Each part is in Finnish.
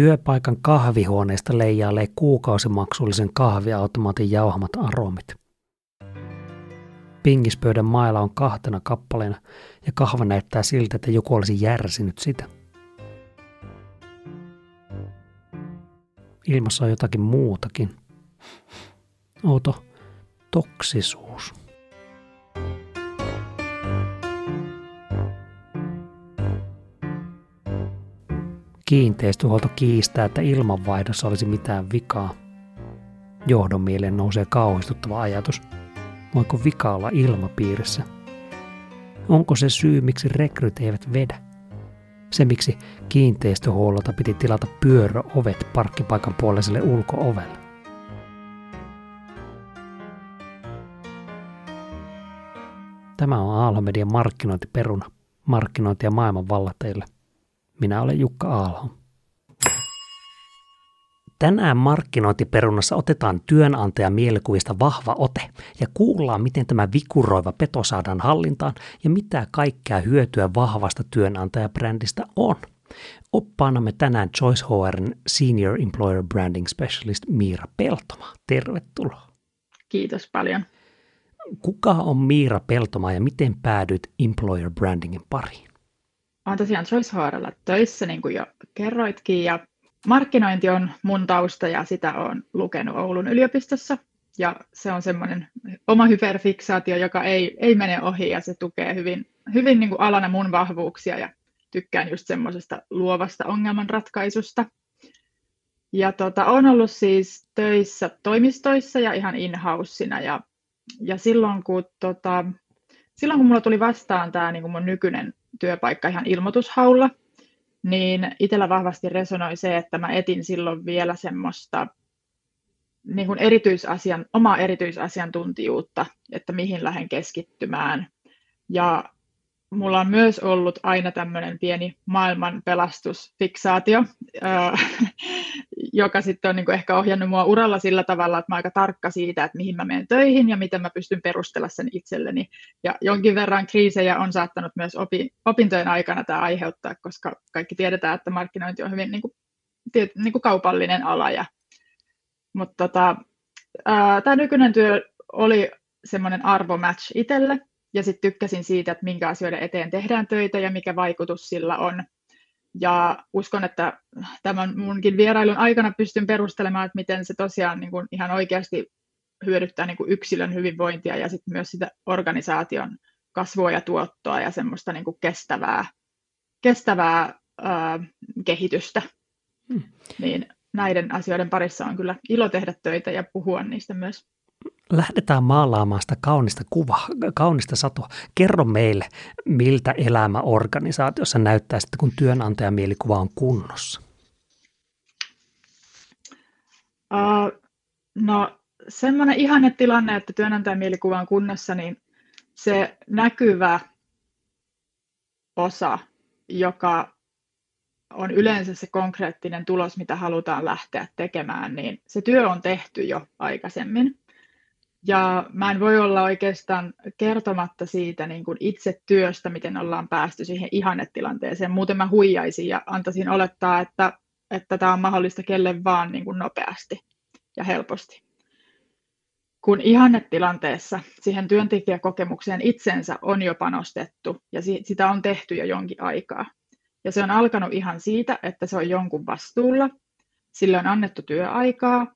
Työpaikan kahvihuoneesta leijailee kuukausimaksullisen kahviautomaatin jauhamat aromit. Pingispöydän mailla on kahtena kappaleena ja kahva näyttää siltä, että joku olisi järsinyt sitä. Ilmassa on jotakin muutakin. Outo toksisuus. Kiinteistöhuolto kiistää, että ilmanvaihdossa olisi mitään vikaa. Johdon mieleen nousee kauhistuttava ajatus. Voiko vika olla ilmapiirissä? Onko se syy, miksi rekryt eivät vedä? Se, miksi kiinteistöhuollolta piti tilata pyöröovet parkkipaikan puoliselle ulkoovelle. Tämä on Aalho-median markkinointiperuna, markkinointia maailman vallatteille – minä olen Jukka Aalho. Tänään markkinointiperunassa otetaan työnantajan mielikuvista vahva ote ja kuullaan, miten tämä vikuroiva peto saadaan hallintaan ja mitä kaikkea hyötyä vahvasta työnantajabrändistä on. Oppaanamme tänään Choice HRn Senior Employer Branding Specialist Miira Peltoma. Tervetuloa. Kiitos paljon. Kuka on Miira Peltoma ja miten päädyit employer brandingin pariin? Olen tosiaan Choice HRlla töissä, niin kuin jo kerroitkin, ja markkinointi on mun tausta ja sitä on lukenut Oulun yliopistossa. Ja se on semmoinen oma hyperfiksaatio, joka ei, ei mene ohi ja se tukee hyvin, hyvin niin kuin alana mun vahvuuksia ja tykkään just semmoisesta luovasta ongelmanratkaisusta. Ja tota, olen ollut siis töissä toimistoissa ja ihan in ja, ja silloin, kun, tota, silloin kun mulla tuli vastaan tämä niin mun nykyinen työpaikka ihan ilmoitushaulla, niin itsellä vahvasti resonoi se, että mä etin silloin vielä semmoista niin kuin erityisasian, omaa erityisasiantuntijuutta, että mihin lähden keskittymään. Ja mulla on myös ollut aina tämmöinen pieni maailman pelastusfiksaatio, joka sitten on niin kuin ehkä ohjannut mua uralla sillä tavalla, että mä aika tarkka siitä, että mihin mä menen töihin ja miten mä pystyn perustella sen itselleni. Ja jonkin verran kriisejä on saattanut myös opi, opintojen aikana tämä aiheuttaa, koska kaikki tiedetään, että markkinointi on hyvin niin kuin, niin kuin kaupallinen ala. Ja, mutta tota, tämä nykyinen työ oli semmoinen arvomatch itselle, ja sitten tykkäsin siitä, että minkä asioiden eteen tehdään töitä ja mikä vaikutus sillä on. Ja uskon, että tämän munkin vierailun aikana pystyn perustelemaan, että miten se tosiaan niin kuin ihan oikeasti hyödyttää niin kuin yksilön hyvinvointia ja sitten myös sitä organisaation kasvua ja tuottoa ja semmoista niin kuin kestävää, kestävää ää, kehitystä. Hmm. Niin näiden asioiden parissa on kyllä ilo tehdä töitä ja puhua niistä myös. Lähdetään maalaamaan sitä kaunista kuvaa, kaunista satoa. Kerro meille, miltä elämä organisaatiossa näyttää sitten, kun työnantajan mielikuva on kunnossa? Uh, no semmoinen ihanne tilanne, että työnantajan mielikuva on kunnossa, niin se näkyvä osa, joka on yleensä se konkreettinen tulos, mitä halutaan lähteä tekemään, niin se työ on tehty jo aikaisemmin. Ja mä en voi olla oikeastaan kertomatta siitä niin kuin itse työstä, miten ollaan päästy siihen ihannetilanteeseen. Muuten mä huijaisin ja antaisin olettaa, että, että tämä on mahdollista kelle vaan niin kuin nopeasti ja helposti. Kun ihannetilanteessa siihen työntekijäkokemukseen itsensä on jo panostettu ja sitä on tehty jo jonkin aikaa. Ja se on alkanut ihan siitä, että se on jonkun vastuulla, sille on annettu työaikaa,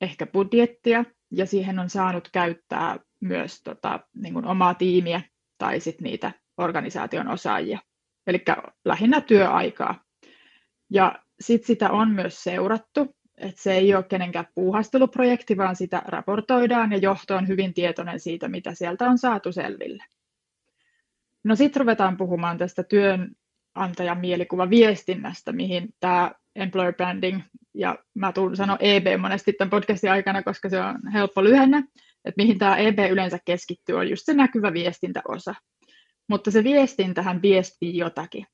ehkä budjettia, ja siihen on saanut käyttää myös tota, niin kuin omaa tiimiä tai sit niitä organisaation osaajia. Eli lähinnä työaikaa. Ja sitten sitä on myös seurattu, että se ei ole kenenkään puuhasteluprojekti, vaan sitä raportoidaan ja johto on hyvin tietoinen siitä, mitä sieltä on saatu selville. No sitten ruvetaan puhumaan tästä työnantajan mielikuva viestinnästä, mihin tämä employer branding, ja mä tulen sanoa EB monesti tämän podcastin aikana, koska se on helppo lyhenne, että mihin tämä EB yleensä keskittyy, on just se näkyvä viestintäosa. Mutta se viestintähän viestii jotakin.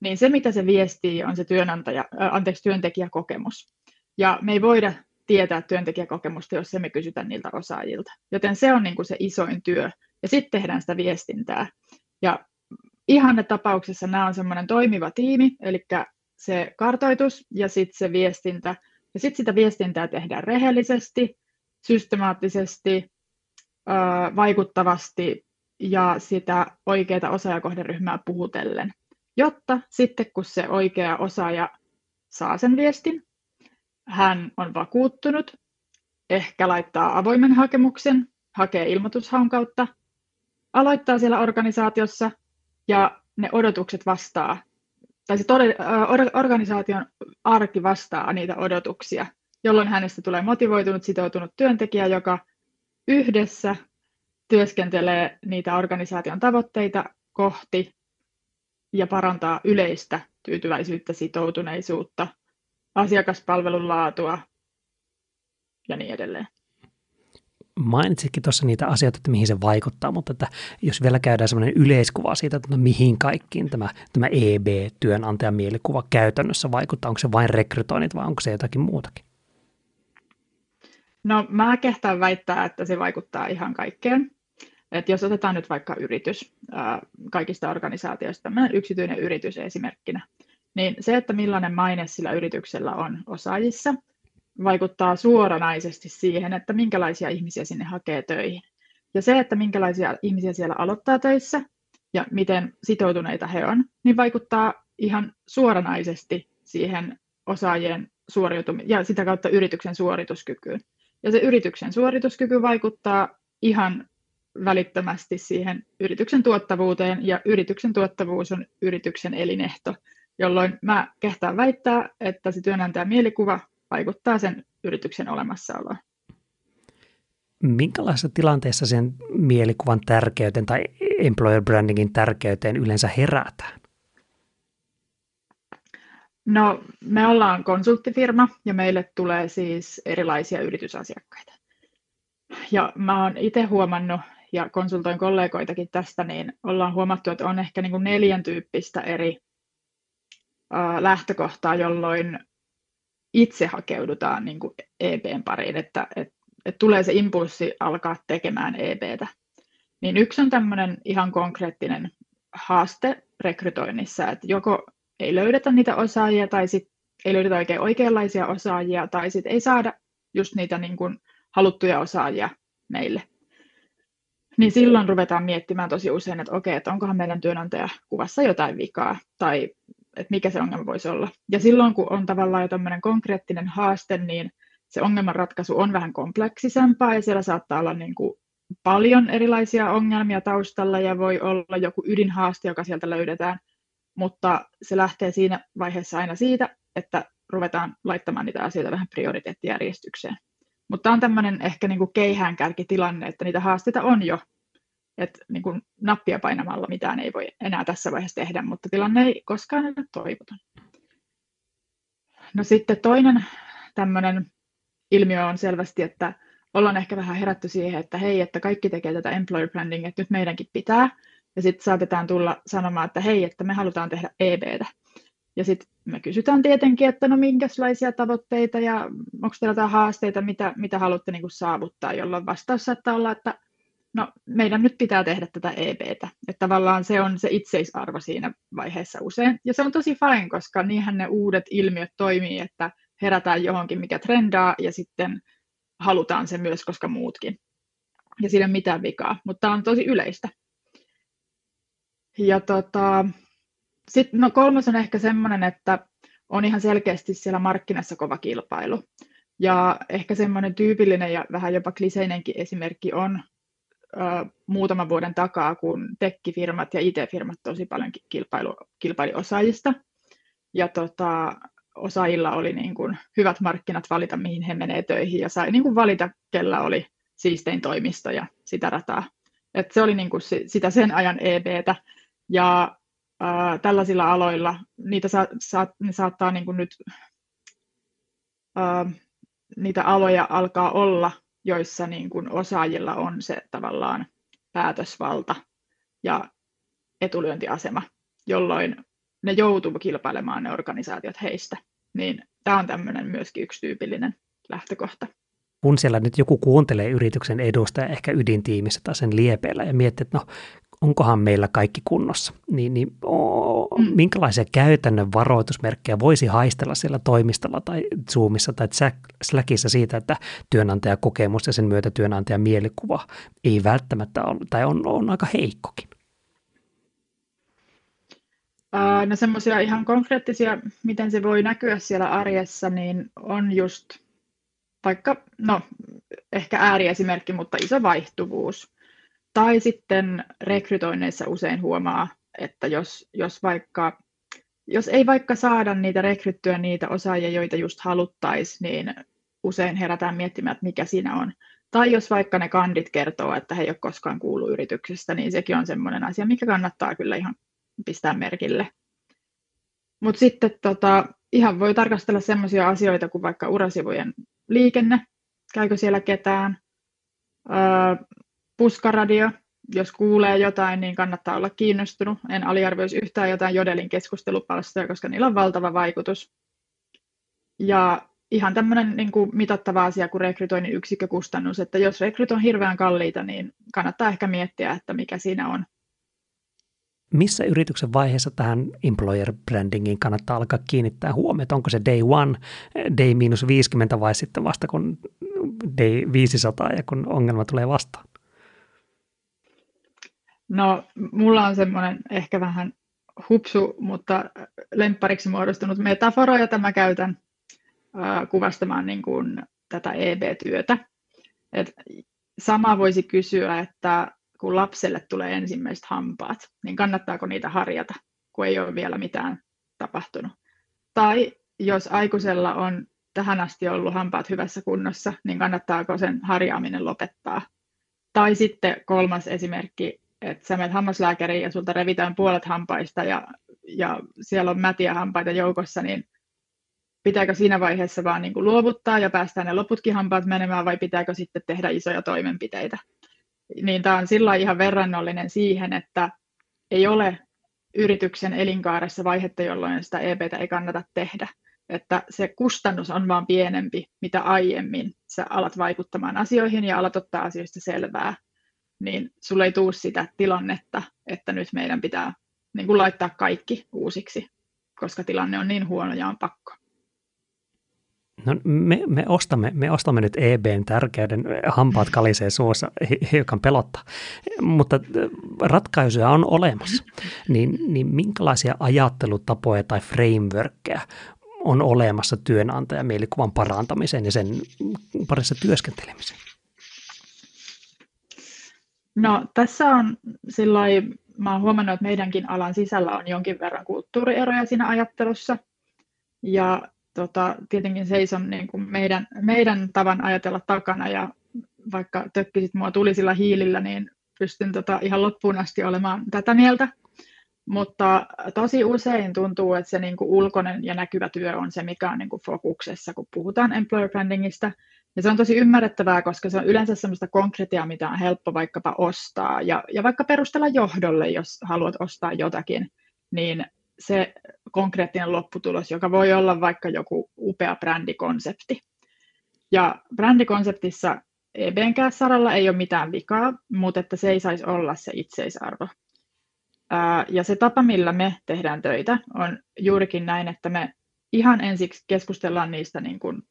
Niin se, mitä se viestii, on se työnantaja, äh, anteeksi, työntekijäkokemus. Ja me ei voida tietää työntekijäkokemusta, jos emme kysytä niiltä osaajilta. Joten se on niin kuin se isoin työ. Ja sitten tehdään sitä viestintää. Ja ihanne tapauksessa nämä on semmoinen toimiva tiimi, eli se kartoitus ja sitten se viestintä. Ja sitten sitä viestintää tehdään rehellisesti, systemaattisesti, vaikuttavasti ja sitä oikeaa osaajakohderyhmää puhutellen, jotta sitten kun se oikea osaaja saa sen viestin, hän on vakuuttunut, ehkä laittaa avoimen hakemuksen, hakee ilmoitushaun kautta, aloittaa siellä organisaatiossa ja ne odotukset vastaa, tai se tode, organisaation arki vastaa niitä odotuksia, jolloin hänestä tulee motivoitunut, sitoutunut työntekijä, joka yhdessä työskentelee niitä organisaation tavoitteita kohti ja parantaa yleistä tyytyväisyyttä, sitoutuneisuutta, asiakaspalvelun laatua ja niin edelleen. Mainitsitkin tuossa niitä asioita, että mihin se vaikuttaa, mutta että jos vielä käydään semmoinen yleiskuva siitä, että no mihin kaikkiin tämä, tämä EB-työnantajan mielikuva käytännössä vaikuttaa, onko se vain rekrytoinnit vai onko se jotakin muutakin? No mä kehtaan väittää, että se vaikuttaa ihan kaikkeen. Et jos otetaan nyt vaikka yritys kaikista organisaatioista, tämmöinen yksityinen yritys esimerkkinä, niin se, että millainen maine sillä yrityksellä on osaajissa, vaikuttaa suoranaisesti siihen, että minkälaisia ihmisiä sinne hakee töihin. Ja se, että minkälaisia ihmisiä siellä aloittaa töissä ja miten sitoutuneita he on, niin vaikuttaa ihan suoranaisesti siihen osaajien suoriutumiseen ja sitä kautta yrityksen suorituskykyyn. Ja se yrityksen suorituskyky vaikuttaa ihan välittömästi siihen yrityksen tuottavuuteen, ja yrityksen tuottavuus on yrityksen elinehto, jolloin mä kehtaan väittää, että se työnantajan mielikuva vaikuttaa sen yrityksen olemassaoloon. Minkälaisessa tilanteessa sen mielikuvan tärkeyteen tai employer brandingin tärkeyteen yleensä herätään? No, me ollaan konsulttifirma ja meille tulee siis erilaisia yritysasiakkaita. Ja mä oon itse huomannut ja konsultoin kollegoitakin tästä, niin ollaan huomattu, että on ehkä niin kuin neljän tyyppistä eri lähtökohtaa, jolloin itse hakeudutaan niin kuin EBn pariin, että, että, että tulee se impulssi alkaa tekemään EBtä. Niin yksi on tämmöinen ihan konkreettinen haaste rekrytoinnissa, että joko ei löydetä niitä osaajia tai sit ei löydetä oikein oikeanlaisia osaajia tai sitten ei saada just niitä niin kuin haluttuja osaajia meille. Niin silloin ruvetaan miettimään tosi usein, että okei, että onkohan meidän työnantajakuvassa jotain vikaa tai että mikä se ongelma voisi olla. Ja silloin kun on tavallaan jo tämmöinen konkreettinen haaste, niin se ongelmanratkaisu on vähän kompleksisempaa ja siellä saattaa olla niin kuin paljon erilaisia ongelmia taustalla ja voi olla joku ydinhaaste, joka sieltä löydetään – mutta se lähtee siinä vaiheessa aina siitä, että ruvetaan laittamaan niitä asioita vähän prioriteettijärjestykseen. Mutta tämä on tämmöinen ehkä niin kuin keihäänkärkitilanne, että niitä haasteita on jo, että niin kuin nappia painamalla mitään ei voi enää tässä vaiheessa tehdä, mutta tilanne ei koskaan ole toivoton. No sitten toinen tämmöinen ilmiö on selvästi, että ollaan ehkä vähän herätty siihen, että hei, että kaikki tekee tätä employer branding, että nyt meidänkin pitää, ja sitten saatetaan tulla sanomaan, että hei, että me halutaan tehdä EBtä. Ja sitten me kysytään tietenkin, että no minkälaisia tavoitteita ja onko teillä jotain haasteita, mitä, mitä haluatte niin kuin saavuttaa, jolloin vastaus saattaa olla, että no meidän nyt pitää tehdä tätä EBtä. Että tavallaan se on se itseisarvo siinä vaiheessa usein. Ja se on tosi fine, koska niinhän ne uudet ilmiöt toimii, että herätään johonkin, mikä trendaa ja sitten halutaan se myös, koska muutkin. Ja siinä ei ole mitään vikaa, mutta tämä on tosi yleistä. Ja tota, sitten no kolmas on ehkä semmoinen, että on ihan selkeästi siellä markkinassa kova kilpailu. Ja ehkä semmoinen tyypillinen ja vähän jopa kliseinenkin esimerkki on muutaman vuoden takaa, kun tekkifirmat ja IT-firmat tosi paljon kilpailu, kilpaili osaajista. Ja tota, osaajilla oli niin kuin hyvät markkinat valita, mihin he menee töihin, ja sai niin kuin valita, kellä oli siistein toimisto ja sitä rataa. Et se oli niin kuin sitä sen ajan EBtä, ja äh, tällaisilla aloilla niitä sa, sa, ne saattaa niin kuin nyt, äh, niitä aloja alkaa olla, joissa niin kuin osaajilla on se tavallaan päätösvalta ja etulyöntiasema, jolloin ne joutuu kilpailemaan ne organisaatiot heistä. Niin tämä on tämmöinen myöskin yksi tyypillinen lähtökohta. Kun siellä nyt joku kuuntelee yrityksen edustaja ehkä ydintiimissä tai sen liepeillä ja miettii, että no onkohan meillä kaikki kunnossa, niin, niin o, mm. minkälaisia käytännön varoitusmerkkejä voisi haistella siellä toimistolla tai Zoomissa tai Slackissa siitä, että työnantajakokemus ja sen myötä työnantajan mielikuva ei välttämättä ole, tai on, on aika heikkokin? No semmoisia ihan konkreettisia, miten se voi näkyä siellä arjessa, niin on just vaikka, no ehkä ääriesimerkki, mutta iso vaihtuvuus. Tai sitten rekrytoinneissa usein huomaa, että jos, jos, vaikka, jos ei vaikka saada niitä rekryttyä niitä osaajia, joita just haluttaisiin, niin usein herätään miettimään, että mikä siinä on. Tai jos vaikka ne kandit kertoo, että he ei ole koskaan kuullut yrityksestä, niin sekin on sellainen asia, mikä kannattaa kyllä ihan pistää merkille. Mutta sitten tota, ihan voi tarkastella sellaisia asioita kuin vaikka urasivujen liikenne, käykö siellä ketään, öö, puskaradio, jos kuulee jotain, niin kannattaa olla kiinnostunut. En aliarvioisi yhtään jotain Jodelin keskustelupalstoja, koska niillä on valtava vaikutus. Ja ihan tämmöinen niin kuin mitattava asia kuin rekrytoinnin yksikkökustannus, että jos rekryt on hirveän kalliita, niin kannattaa ehkä miettiä, että mikä siinä on missä yrityksen vaiheessa tähän employer brandingiin kannattaa alkaa kiinnittää huomiota? Onko se day one, day minus 50 vai sitten vasta kun day 500 ja kun ongelma tulee vastaan? No, mulla on semmoinen ehkä vähän hupsu, mutta lemppariksi muodostunut metafora, jota mä käytän äh, kuvastamaan niin kuin tätä EB-työtä. Et sama voisi kysyä, että kun lapselle tulee ensimmäiset hampaat, niin kannattaako niitä harjata, kun ei ole vielä mitään tapahtunut. Tai jos aikuisella on tähän asti ollut hampaat hyvässä kunnossa, niin kannattaako sen harjaaminen lopettaa. Tai sitten kolmas esimerkki, että sä menet hammaslääkäriin ja sulta revitään puolet hampaista ja, ja siellä on mätiä hampaita joukossa, niin pitääkö siinä vaiheessa vaan niin kuin luovuttaa ja päästään ne loputkin hampaat menemään vai pitääkö sitten tehdä isoja toimenpiteitä niin tämä on sillä ihan verrannollinen siihen, että ei ole yrityksen elinkaaressa vaihetta, jolloin sitä EPtä ei kannata tehdä. Että se kustannus on vaan pienempi, mitä aiemmin sä alat vaikuttamaan asioihin ja alat ottaa asioista selvää, niin sulle ei tule sitä tilannetta, että nyt meidän pitää niin kuin laittaa kaikki uusiksi, koska tilanne on niin huono ja on pakko. No, me, me, ostamme, me ostamme nyt EBn tärkeyden, hampaat kalisee suossa, hiukan pelottaa, mutta ratkaisuja on olemassa. Niin, niin minkälaisia ajattelutapoja tai frameworkkeja on olemassa työnantajan mielikuvan parantamiseen ja sen parissa työskentelemiseen? No tässä on silloin, mä oon huomannut, että meidänkin alan sisällä on jonkin verran kulttuurieroja siinä ajattelussa. Ja tota, tietenkin seison niin kuin meidän, meidän tavan ajatella takana ja vaikka tökkisit mua tulisilla hiilillä, niin pystyn tota ihan loppuun asti olemaan tätä mieltä. Mutta tosi usein tuntuu, että se niin kuin ulkoinen ja näkyvä työ on se, mikä on niin kuin fokuksessa, kun puhutaan employer brandingista. Ja se on tosi ymmärrettävää, koska se on yleensä sellaista konkretiaa, mitä on helppo vaikkapa ostaa ja, ja vaikka perustella johdolle, jos haluat ostaa jotakin, niin se konkreettinen lopputulos, joka voi olla vaikka joku upea brändikonsepti. Ja brändikonseptissa EBnkään saralla ei ole mitään vikaa, mutta että se ei saisi olla se itseisarvo. Ja se tapa, millä me tehdään töitä, on juurikin näin, että me ihan ensiksi keskustellaan niistä niin kuin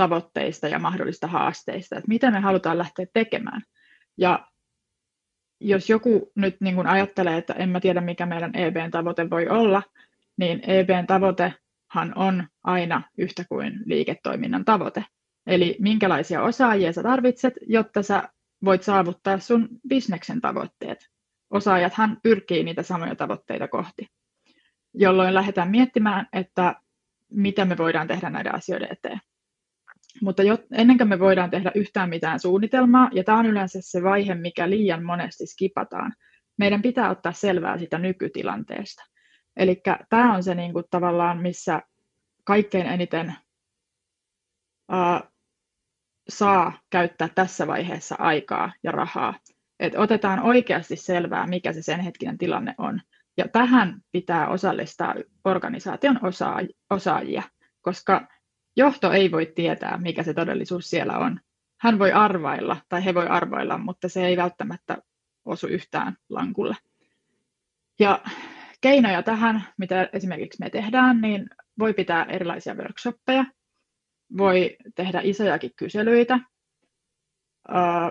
tavoitteista ja mahdollista haasteista, että mitä me halutaan lähteä tekemään. Ja jos joku nyt niin kuin ajattelee, että en mä tiedä mikä meidän EBn tavoite voi olla, niin EBn tavoitehan on aina yhtä kuin liiketoiminnan tavoite. Eli minkälaisia osaajia sä tarvitset, jotta sä voit saavuttaa sun bisneksen tavoitteet. Osaajathan pyrkii niitä samoja tavoitteita kohti, jolloin lähdetään miettimään, että mitä me voidaan tehdä näiden asioiden eteen. Mutta jo, ennen kuin me voidaan tehdä yhtään mitään suunnitelmaa, ja tämä on yleensä se vaihe, mikä liian monesti skipataan, meidän pitää ottaa selvää sitä nykytilanteesta. Eli tämä on se niin kuin, tavallaan, missä kaikkein eniten uh, saa käyttää tässä vaiheessa aikaa ja rahaa. Et otetaan oikeasti selvää, mikä se sen hetkinen tilanne on. Ja tähän pitää osallistaa organisaation osaajia, koska johto ei voi tietää, mikä se todellisuus siellä on. Hän voi arvailla, tai he voi arvailla, mutta se ei välttämättä osu yhtään lankulle. Ja keinoja tähän, mitä esimerkiksi me tehdään, niin voi pitää erilaisia workshoppeja, voi tehdä isojakin kyselyitä,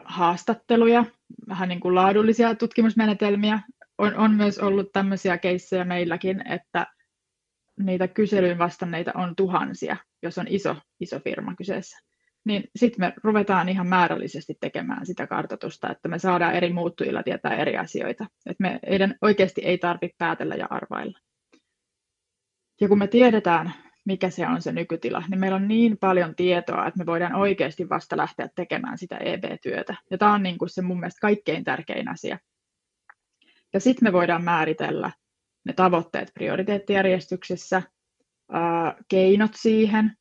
haastatteluja, vähän niin kuin laadullisia tutkimusmenetelmiä. On, on myös ollut tämmöisiä keissejä meilläkin, että niitä kyselyyn vastanneita on tuhansia, jos on iso, iso firma kyseessä. Niin sitten me ruvetaan ihan määrällisesti tekemään sitä kartoitusta, että me saadaan eri muuttujilla tietää eri asioita. Että me oikeasti ei tarvitse päätellä ja arvailla. Ja kun me tiedetään, mikä se on se nykytila, niin meillä on niin paljon tietoa, että me voidaan oikeasti vasta lähteä tekemään sitä EB-työtä. Ja tämä on niin kuin se mun mielestä kaikkein tärkein asia. Ja sitten me voidaan määritellä ne tavoitteet prioriteettijärjestyksessä, keinot siihen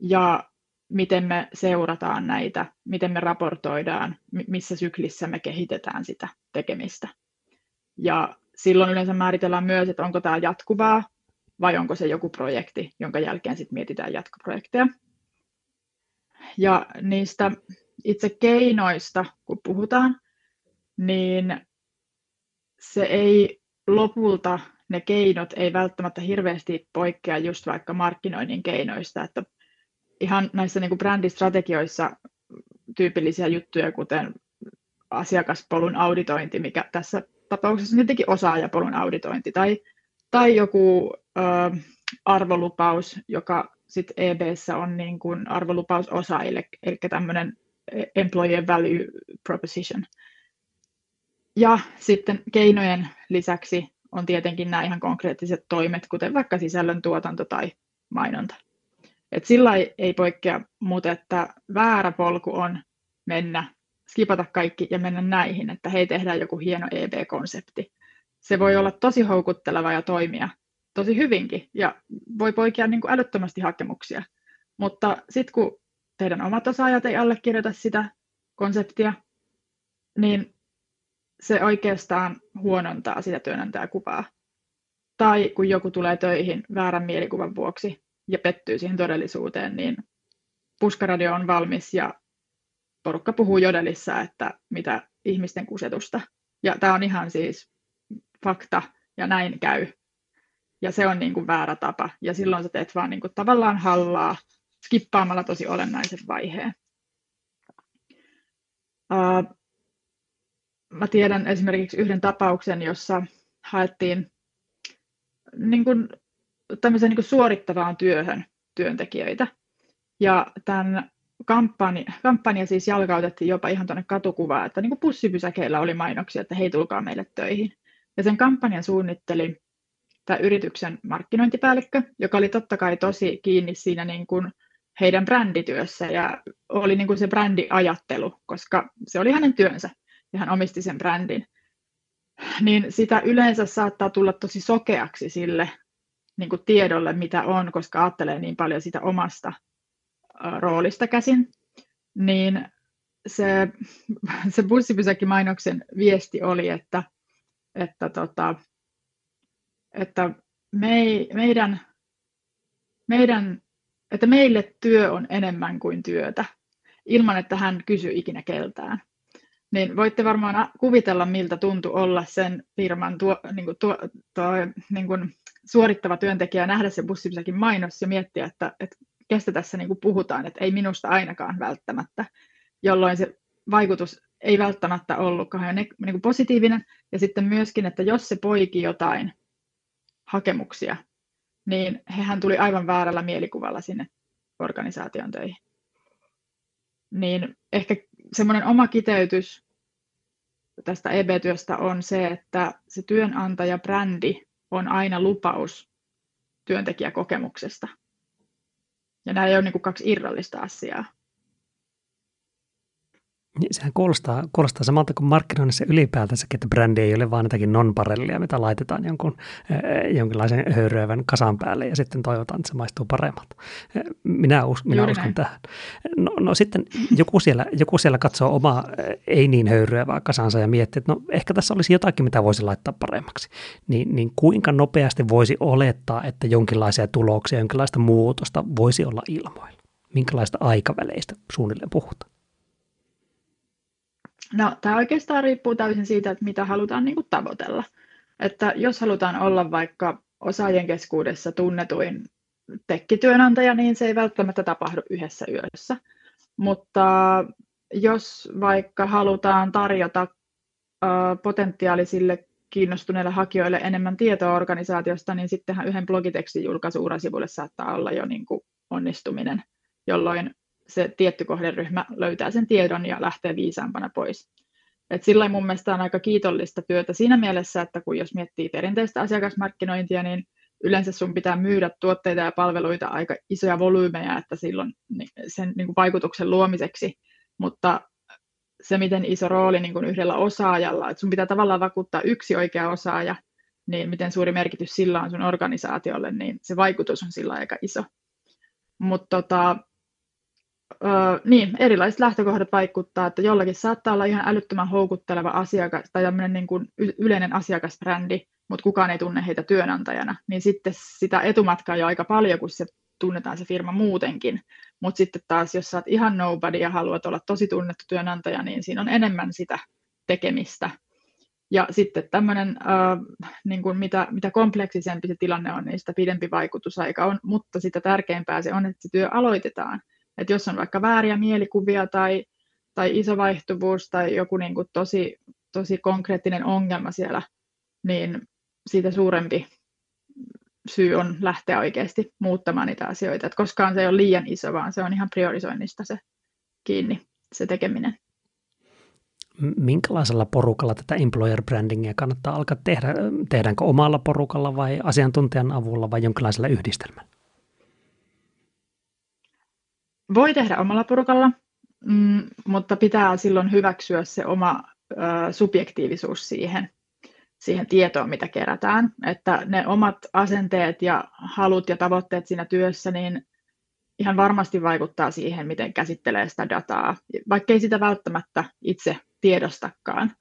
ja miten me seurataan näitä, miten me raportoidaan, missä syklissä me kehitetään sitä tekemistä. Ja silloin yleensä määritellään myös, että onko tämä jatkuvaa vai onko se joku projekti, jonka jälkeen sitten mietitään jatkoprojekteja. Ja niistä itse keinoista, kun puhutaan, niin se ei lopulta, ne keinot ei välttämättä hirveästi poikkea just vaikka markkinoinnin keinoista, että ihan näissä niin kuin brändistrategioissa tyypillisiä juttuja, kuten asiakaspolun auditointi, mikä tässä tapauksessa on jotenkin osaajapolun auditointi, tai, tai joku ö, arvolupaus, joka sitten EBssä on niin kuin arvolupaus osaajille, eli tämmöinen employee value proposition. Ja sitten keinojen lisäksi on tietenkin nämä ihan konkreettiset toimet, kuten vaikka sisällön tuotanto tai mainonta. Et sillä ei poikkea, mutta että väärä polku on mennä, skipata kaikki ja mennä näihin, että hei tehdään joku hieno EB-konsepti. Se voi olla tosi houkutteleva ja toimia tosi hyvinkin ja voi poikia niin kuin älyttömästi hakemuksia. Mutta sitten kun teidän omat osaajat ei allekirjoita sitä konseptia, niin se oikeastaan huonontaa sitä työnantajakuvaa. Tai kun joku tulee töihin väärän mielikuvan vuoksi ja pettyy siihen todellisuuteen, niin puskaradio on valmis ja porukka puhuu jodelissa, että mitä ihmisten kusetusta. Ja tämä on ihan siis fakta ja näin käy. Ja se on niin kuin väärä tapa. Ja silloin sä teet vaan niin kuin tavallaan hallaa skippaamalla tosi olennaisen vaiheen. Uh, mä tiedän esimerkiksi yhden tapauksen, jossa haettiin niin kuin, tämmöiseen niin kuin suorittavaan työhön työntekijöitä. Ja tämän kampanja, kampanja siis jalkautettiin jopa ihan tuonne katukuvaan, että niin kuin pussipysäkeillä oli mainoksia, että hei tulkaa meille töihin. Ja sen kampanjan suunnitteli tämä yrityksen markkinointipäällikkö, joka oli totta kai tosi kiinni siinä niin kuin heidän brändityössä ja oli niin kuin se brändiajattelu, koska se oli hänen työnsä ja hän omisti sen brändin. Niin sitä yleensä saattaa tulla tosi sokeaksi sille niin kuin tiedolle, mitä on, koska ajattelee niin paljon sitä omasta roolista käsin. Niin se, se bussipysäkkimainoksen viesti oli, että, että tota, että me, meidän, meidän, että meille työ on enemmän kuin työtä, ilman että hän kysyy ikinä keltään. Niin voitte varmaan kuvitella, miltä tuntui olla sen firman tuo, niin kuin tuo, tuo, niin kuin suorittava työntekijä, nähdä se bussipysäkin mainos ja miettiä, että, että kestä tässä niin kuin puhutaan, että ei minusta ainakaan välttämättä, jolloin se vaikutus ei välttämättä ollut kauhean niin kuin positiivinen. Ja sitten myöskin, että jos se poiki jotain hakemuksia, niin hehän tuli aivan väärällä mielikuvalla sinne organisaation töihin. Niin ehkä semmoinen oma kiteytys tästä EB-työstä on se, että se työnantaja-brändi on aina lupaus työntekijäkokemuksesta. Ja nämä ei ole niin kuin kaksi irrallista asiaa. Niin, sehän kuulostaa, kuulostaa samalta kuin markkinoinnissa ylipäätänsä, että brändi ei ole vain jotakin non-parellia, mitä laitetaan jonkun, äh, jonkinlaisen höyryävän kasan päälle ja sitten toivotaan, että se maistuu paremmalta. Minä, us, minä uskon näin. tähän. No, no sitten joku siellä, joku siellä katsoo omaa ei niin höyryävää kasansa ja miettii, että no ehkä tässä olisi jotakin, mitä voisi laittaa paremmaksi. Niin, niin kuinka nopeasti voisi olettaa, että jonkinlaisia tuloksia, jonkinlaista muutosta voisi olla ilmoilla? Minkälaista aikaväleistä suunnilleen puhutaan? No, tämä oikeastaan riippuu täysin siitä, että mitä halutaan niin kuin, tavoitella. että jos halutaan olla vaikka osaajien keskuudessa tunnetuin tekkityönantaja, niin se ei välttämättä tapahdu yhdessä yössä. Mutta jos vaikka halutaan tarjota potentiaalisille kiinnostuneille hakijoille enemmän tietoa organisaatiosta, niin sittenhän yhden blogitekstin julkaisu urasivuille saattaa olla jo niin kuin onnistuminen, jolloin se tietty kohderyhmä löytää sen tiedon ja lähtee viisaampana pois. Et sillä mun mielestä on aika kiitollista työtä siinä mielessä, että kun jos miettii perinteistä asiakasmarkkinointia, niin yleensä sun pitää myydä tuotteita ja palveluita aika isoja volyymeja, että silloin sen niin kuin vaikutuksen luomiseksi, mutta se, miten iso rooli niin kuin yhdellä osaajalla, että sun pitää tavallaan vakuuttaa yksi oikea osaaja, niin miten suuri merkitys sillä on sun organisaatiolle, niin se vaikutus on sillä aika iso. Mutta tota, niin, erilaiset lähtökohdat vaikuttaa, että jollakin saattaa olla ihan älyttömän houkutteleva asiakas tai tämmöinen niin kuin yleinen asiakasbrändi, mutta kukaan ei tunne heitä työnantajana, niin sitten sitä etumatkaa jo aika paljon, kun se tunnetaan se firma muutenkin. Mutta sitten taas, jos oot ihan nobody ja haluat olla tosi tunnettu työnantaja, niin siinä on enemmän sitä tekemistä. Ja sitten tämmöinen, äh, niin kuin mitä, mitä kompleksisempi se tilanne on, niin sitä pidempi vaikutusaika on, mutta sitä tärkeämpää se on, että se työ aloitetaan. Että jos on vaikka vääriä mielikuvia tai, tai iso vaihtuvuus tai joku niin kuin tosi, tosi konkreettinen ongelma siellä, niin siitä suurempi syy on lähteä oikeasti muuttamaan niitä asioita. Et koskaan se ei ole liian iso, vaan se on ihan priorisoinnista se kiinni, se tekeminen. Minkälaisella porukalla tätä employer brandingia kannattaa alkaa tehdä? Tehdäänkö omalla porukalla vai asiantuntijan avulla vai jonkinlaisella yhdistelmällä? Voi tehdä omalla porukalla, mm, mutta pitää silloin hyväksyä se oma subjektiivisuus siihen – siihen tietoon, mitä kerätään. Että ne omat asenteet ja halut ja tavoitteet siinä työssä, niin ihan varmasti vaikuttaa siihen, miten käsittelee sitä dataa, vaikkei sitä välttämättä itse tiedostakaan.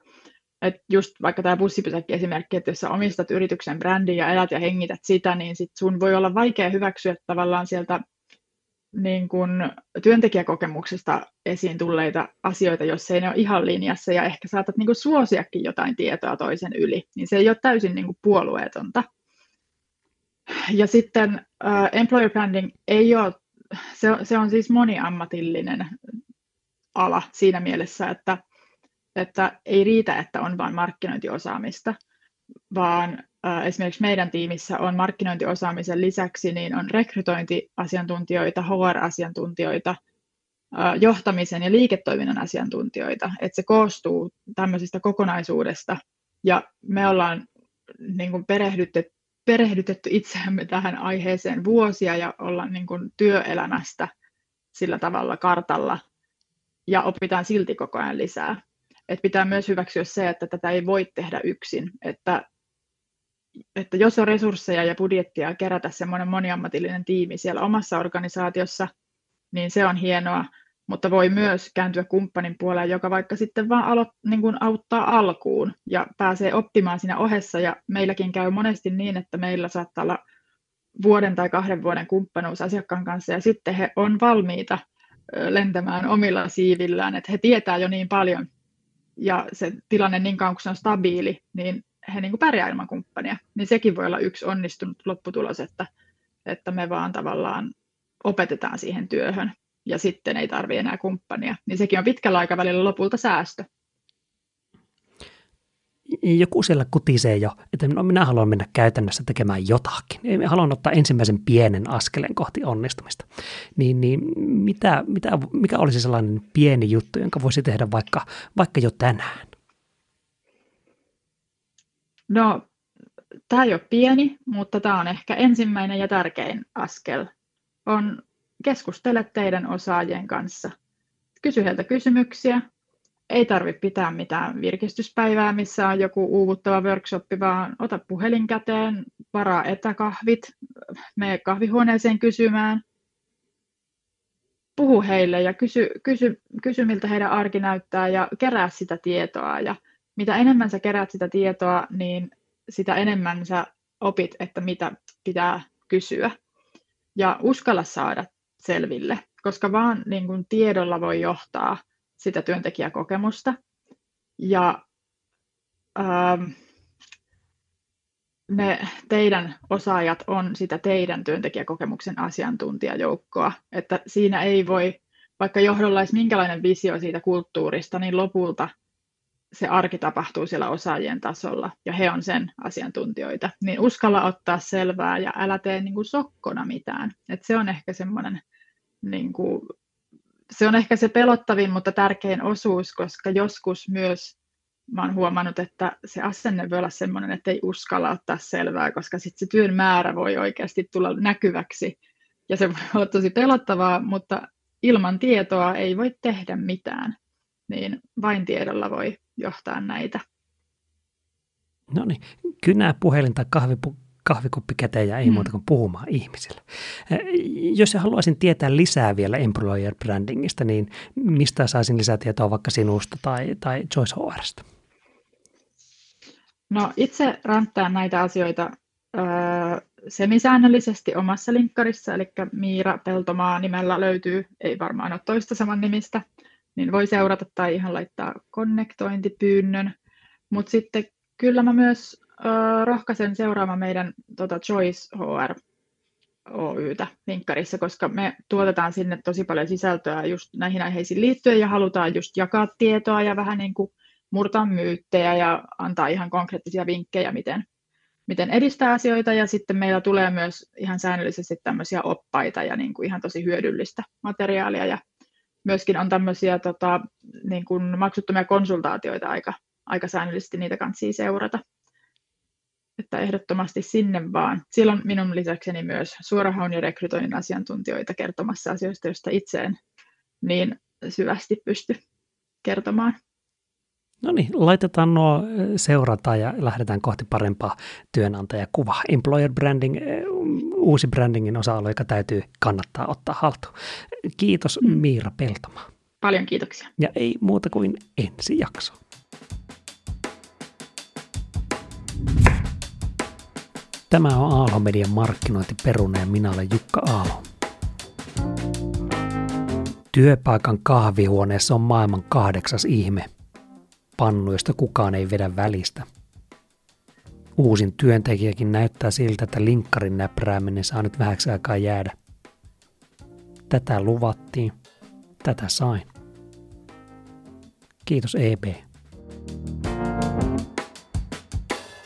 Et just vaikka tämä bussipysäkki esimerkki, että jos sä omistat yrityksen brändin ja elät ja hengität sitä, niin sit sun voi olla vaikea hyväksyä tavallaan sieltä niin kuin työntekijäkokemuksesta esiin tulleita asioita, jos ei ne ole ihan linjassa ja ehkä saatat niin kuin suosiakin jotain tietoa toisen yli, niin se ei ole täysin niin puolueetonta. Ja sitten uh, employer branding ei ole, se, se on siis moniammatillinen ala siinä mielessä, että, että ei riitä, että on vain markkinointiosaamista, vaan esimerkiksi meidän tiimissä on markkinointiosaamisen lisäksi niin on rekrytointiasiantuntijoita, HR-asiantuntijoita, johtamisen ja liiketoiminnan asiantuntijoita. Että se koostuu tämmöisestä kokonaisuudesta ja me ollaan niin kuin perehdytetty, perehdytetty itseämme tähän aiheeseen vuosia ja ollaan niin kuin työelämästä sillä tavalla kartalla ja opitaan silti koko ajan lisää. Et pitää myös hyväksyä se, että tätä ei voi tehdä yksin, että että jos on resursseja ja budjettia kerätä semmoinen moniammatillinen tiimi siellä omassa organisaatiossa, niin se on hienoa, mutta voi myös kääntyä kumppanin puoleen, joka vaikka sitten vaan alo, niin kuin auttaa alkuun ja pääsee oppimaan siinä ohessa. Ja meilläkin käy monesti niin, että meillä saattaa olla vuoden tai kahden vuoden kumppanuus asiakkaan kanssa ja sitten he on valmiita lentämään omilla siivillään, että he tietää jo niin paljon ja se tilanne niin kauan kun se on stabiili, niin he niin kuin pärjää ilman kumppania, niin sekin voi olla yksi onnistunut lopputulos, että, että me vaan tavallaan opetetaan siihen työhön ja sitten ei tarvitse enää kumppania. Niin sekin on pitkällä aikavälillä lopulta säästö. Joku siellä kutisee jo, että no, minä haluan mennä käytännössä tekemään jotakin. Haluan ottaa ensimmäisen pienen askeleen kohti onnistumista. Niin, niin mitä, mitä, mikä olisi sellainen pieni juttu, jonka voisi tehdä vaikka, vaikka jo tänään? No, tämä ei ole pieni, mutta tämä on ehkä ensimmäinen ja tärkein askel. On keskustele teidän osaajien kanssa. Kysy heiltä kysymyksiä. Ei tarvitse pitää mitään virkistyspäivää, missä on joku uuvuttava workshop, vaan ota puhelin käteen, varaa etäkahvit, mene kahvihuoneeseen kysymään. Puhu heille ja kysy, kysy, kysy miltä heidän arki näyttää ja kerää sitä tietoa. Ja mitä enemmän sä kerät sitä tietoa, niin sitä enemmän sä opit, että mitä pitää kysyä. Ja uskalla saada selville, koska vaan niin kuin tiedolla voi johtaa sitä työntekijäkokemusta. Ja ähm, ne teidän osaajat on sitä teidän työntekijäkokemuksen asiantuntijajoukkoa, että siinä ei voi, vaikka johdolla olisi minkälainen visio siitä kulttuurista, niin lopulta se arki tapahtuu siellä osaajien tasolla ja he on sen asiantuntijoita, niin uskalla ottaa selvää ja älä tee niin kuin sokkona mitään. Et se on ehkä semmoinen, niin kuin, se on ehkä se pelottavin, mutta tärkein osuus, koska joskus myös mä oon huomannut, että se asenne voi olla sellainen, että ei uskalla ottaa selvää, koska sitten se työn määrä voi oikeasti tulla näkyväksi. Ja se voi olla tosi pelottavaa, mutta ilman tietoa ei voi tehdä mitään. Niin vain tiedolla voi johtaa näitä. No niin, kynää puhelin tai kahvipu, kahvikuppi käteen ja ei mm. muuta kuin puhumaan ihmisille. Jos haluaisin tietää lisää vielä employer brandingista, niin mistä saisin lisätietoa vaikka sinusta tai, tai Joyce HRsta? No itse ränttään näitä asioita öö, semisäännöllisesti omassa linkkarissa, eli Miira Peltomaa nimellä löytyy, ei varmaan ole toista saman nimistä, niin voi seurata tai ihan laittaa konnektointipyynnön. Mutta sitten kyllä mä myös öö, rohkaisen seuraamaan meidän tota Choice HR Oytä linkkarissa, koska me tuotetaan sinne tosi paljon sisältöä just näihin aiheisiin liittyen ja halutaan just jakaa tietoa ja vähän niin kuin murtaa myyttejä ja antaa ihan konkreettisia vinkkejä, miten, miten edistää asioita. Ja sitten meillä tulee myös ihan säännöllisesti tämmöisiä oppaita ja niin kuin ihan tosi hyödyllistä materiaalia. Ja myöskin on tämmöisiä tota, niin kuin maksuttomia konsultaatioita aika, aika säännöllisesti, niitä kanssa seurata. Että ehdottomasti sinne vaan. Siellä on minun lisäkseni myös suorahaun ja rekrytoinnin asiantuntijoita kertomassa asioista, joista itse en niin syvästi pysty kertomaan. No niin, laitetaan nuo seurata ja lähdetään kohti parempaa työnantajakuvaa. Employer branding, uusi brandingin osa-alue, joka täytyy kannattaa ottaa haltuun. Kiitos mm. Miira Peltoma. Paljon kiitoksia. Ja ei muuta kuin ensi jakso. Tämä on Aalho Median markkinointiperuna ja minä olen Jukka Aalo. Työpaikan kahvihuoneessa on maailman kahdeksas ihme – pannu, josta kukaan ei vedä välistä. Uusin työntekijäkin näyttää siltä, että linkkarin näprääminen saa nyt vähäksi aikaa jäädä. Tätä luvattiin, tätä sain. Kiitos EB.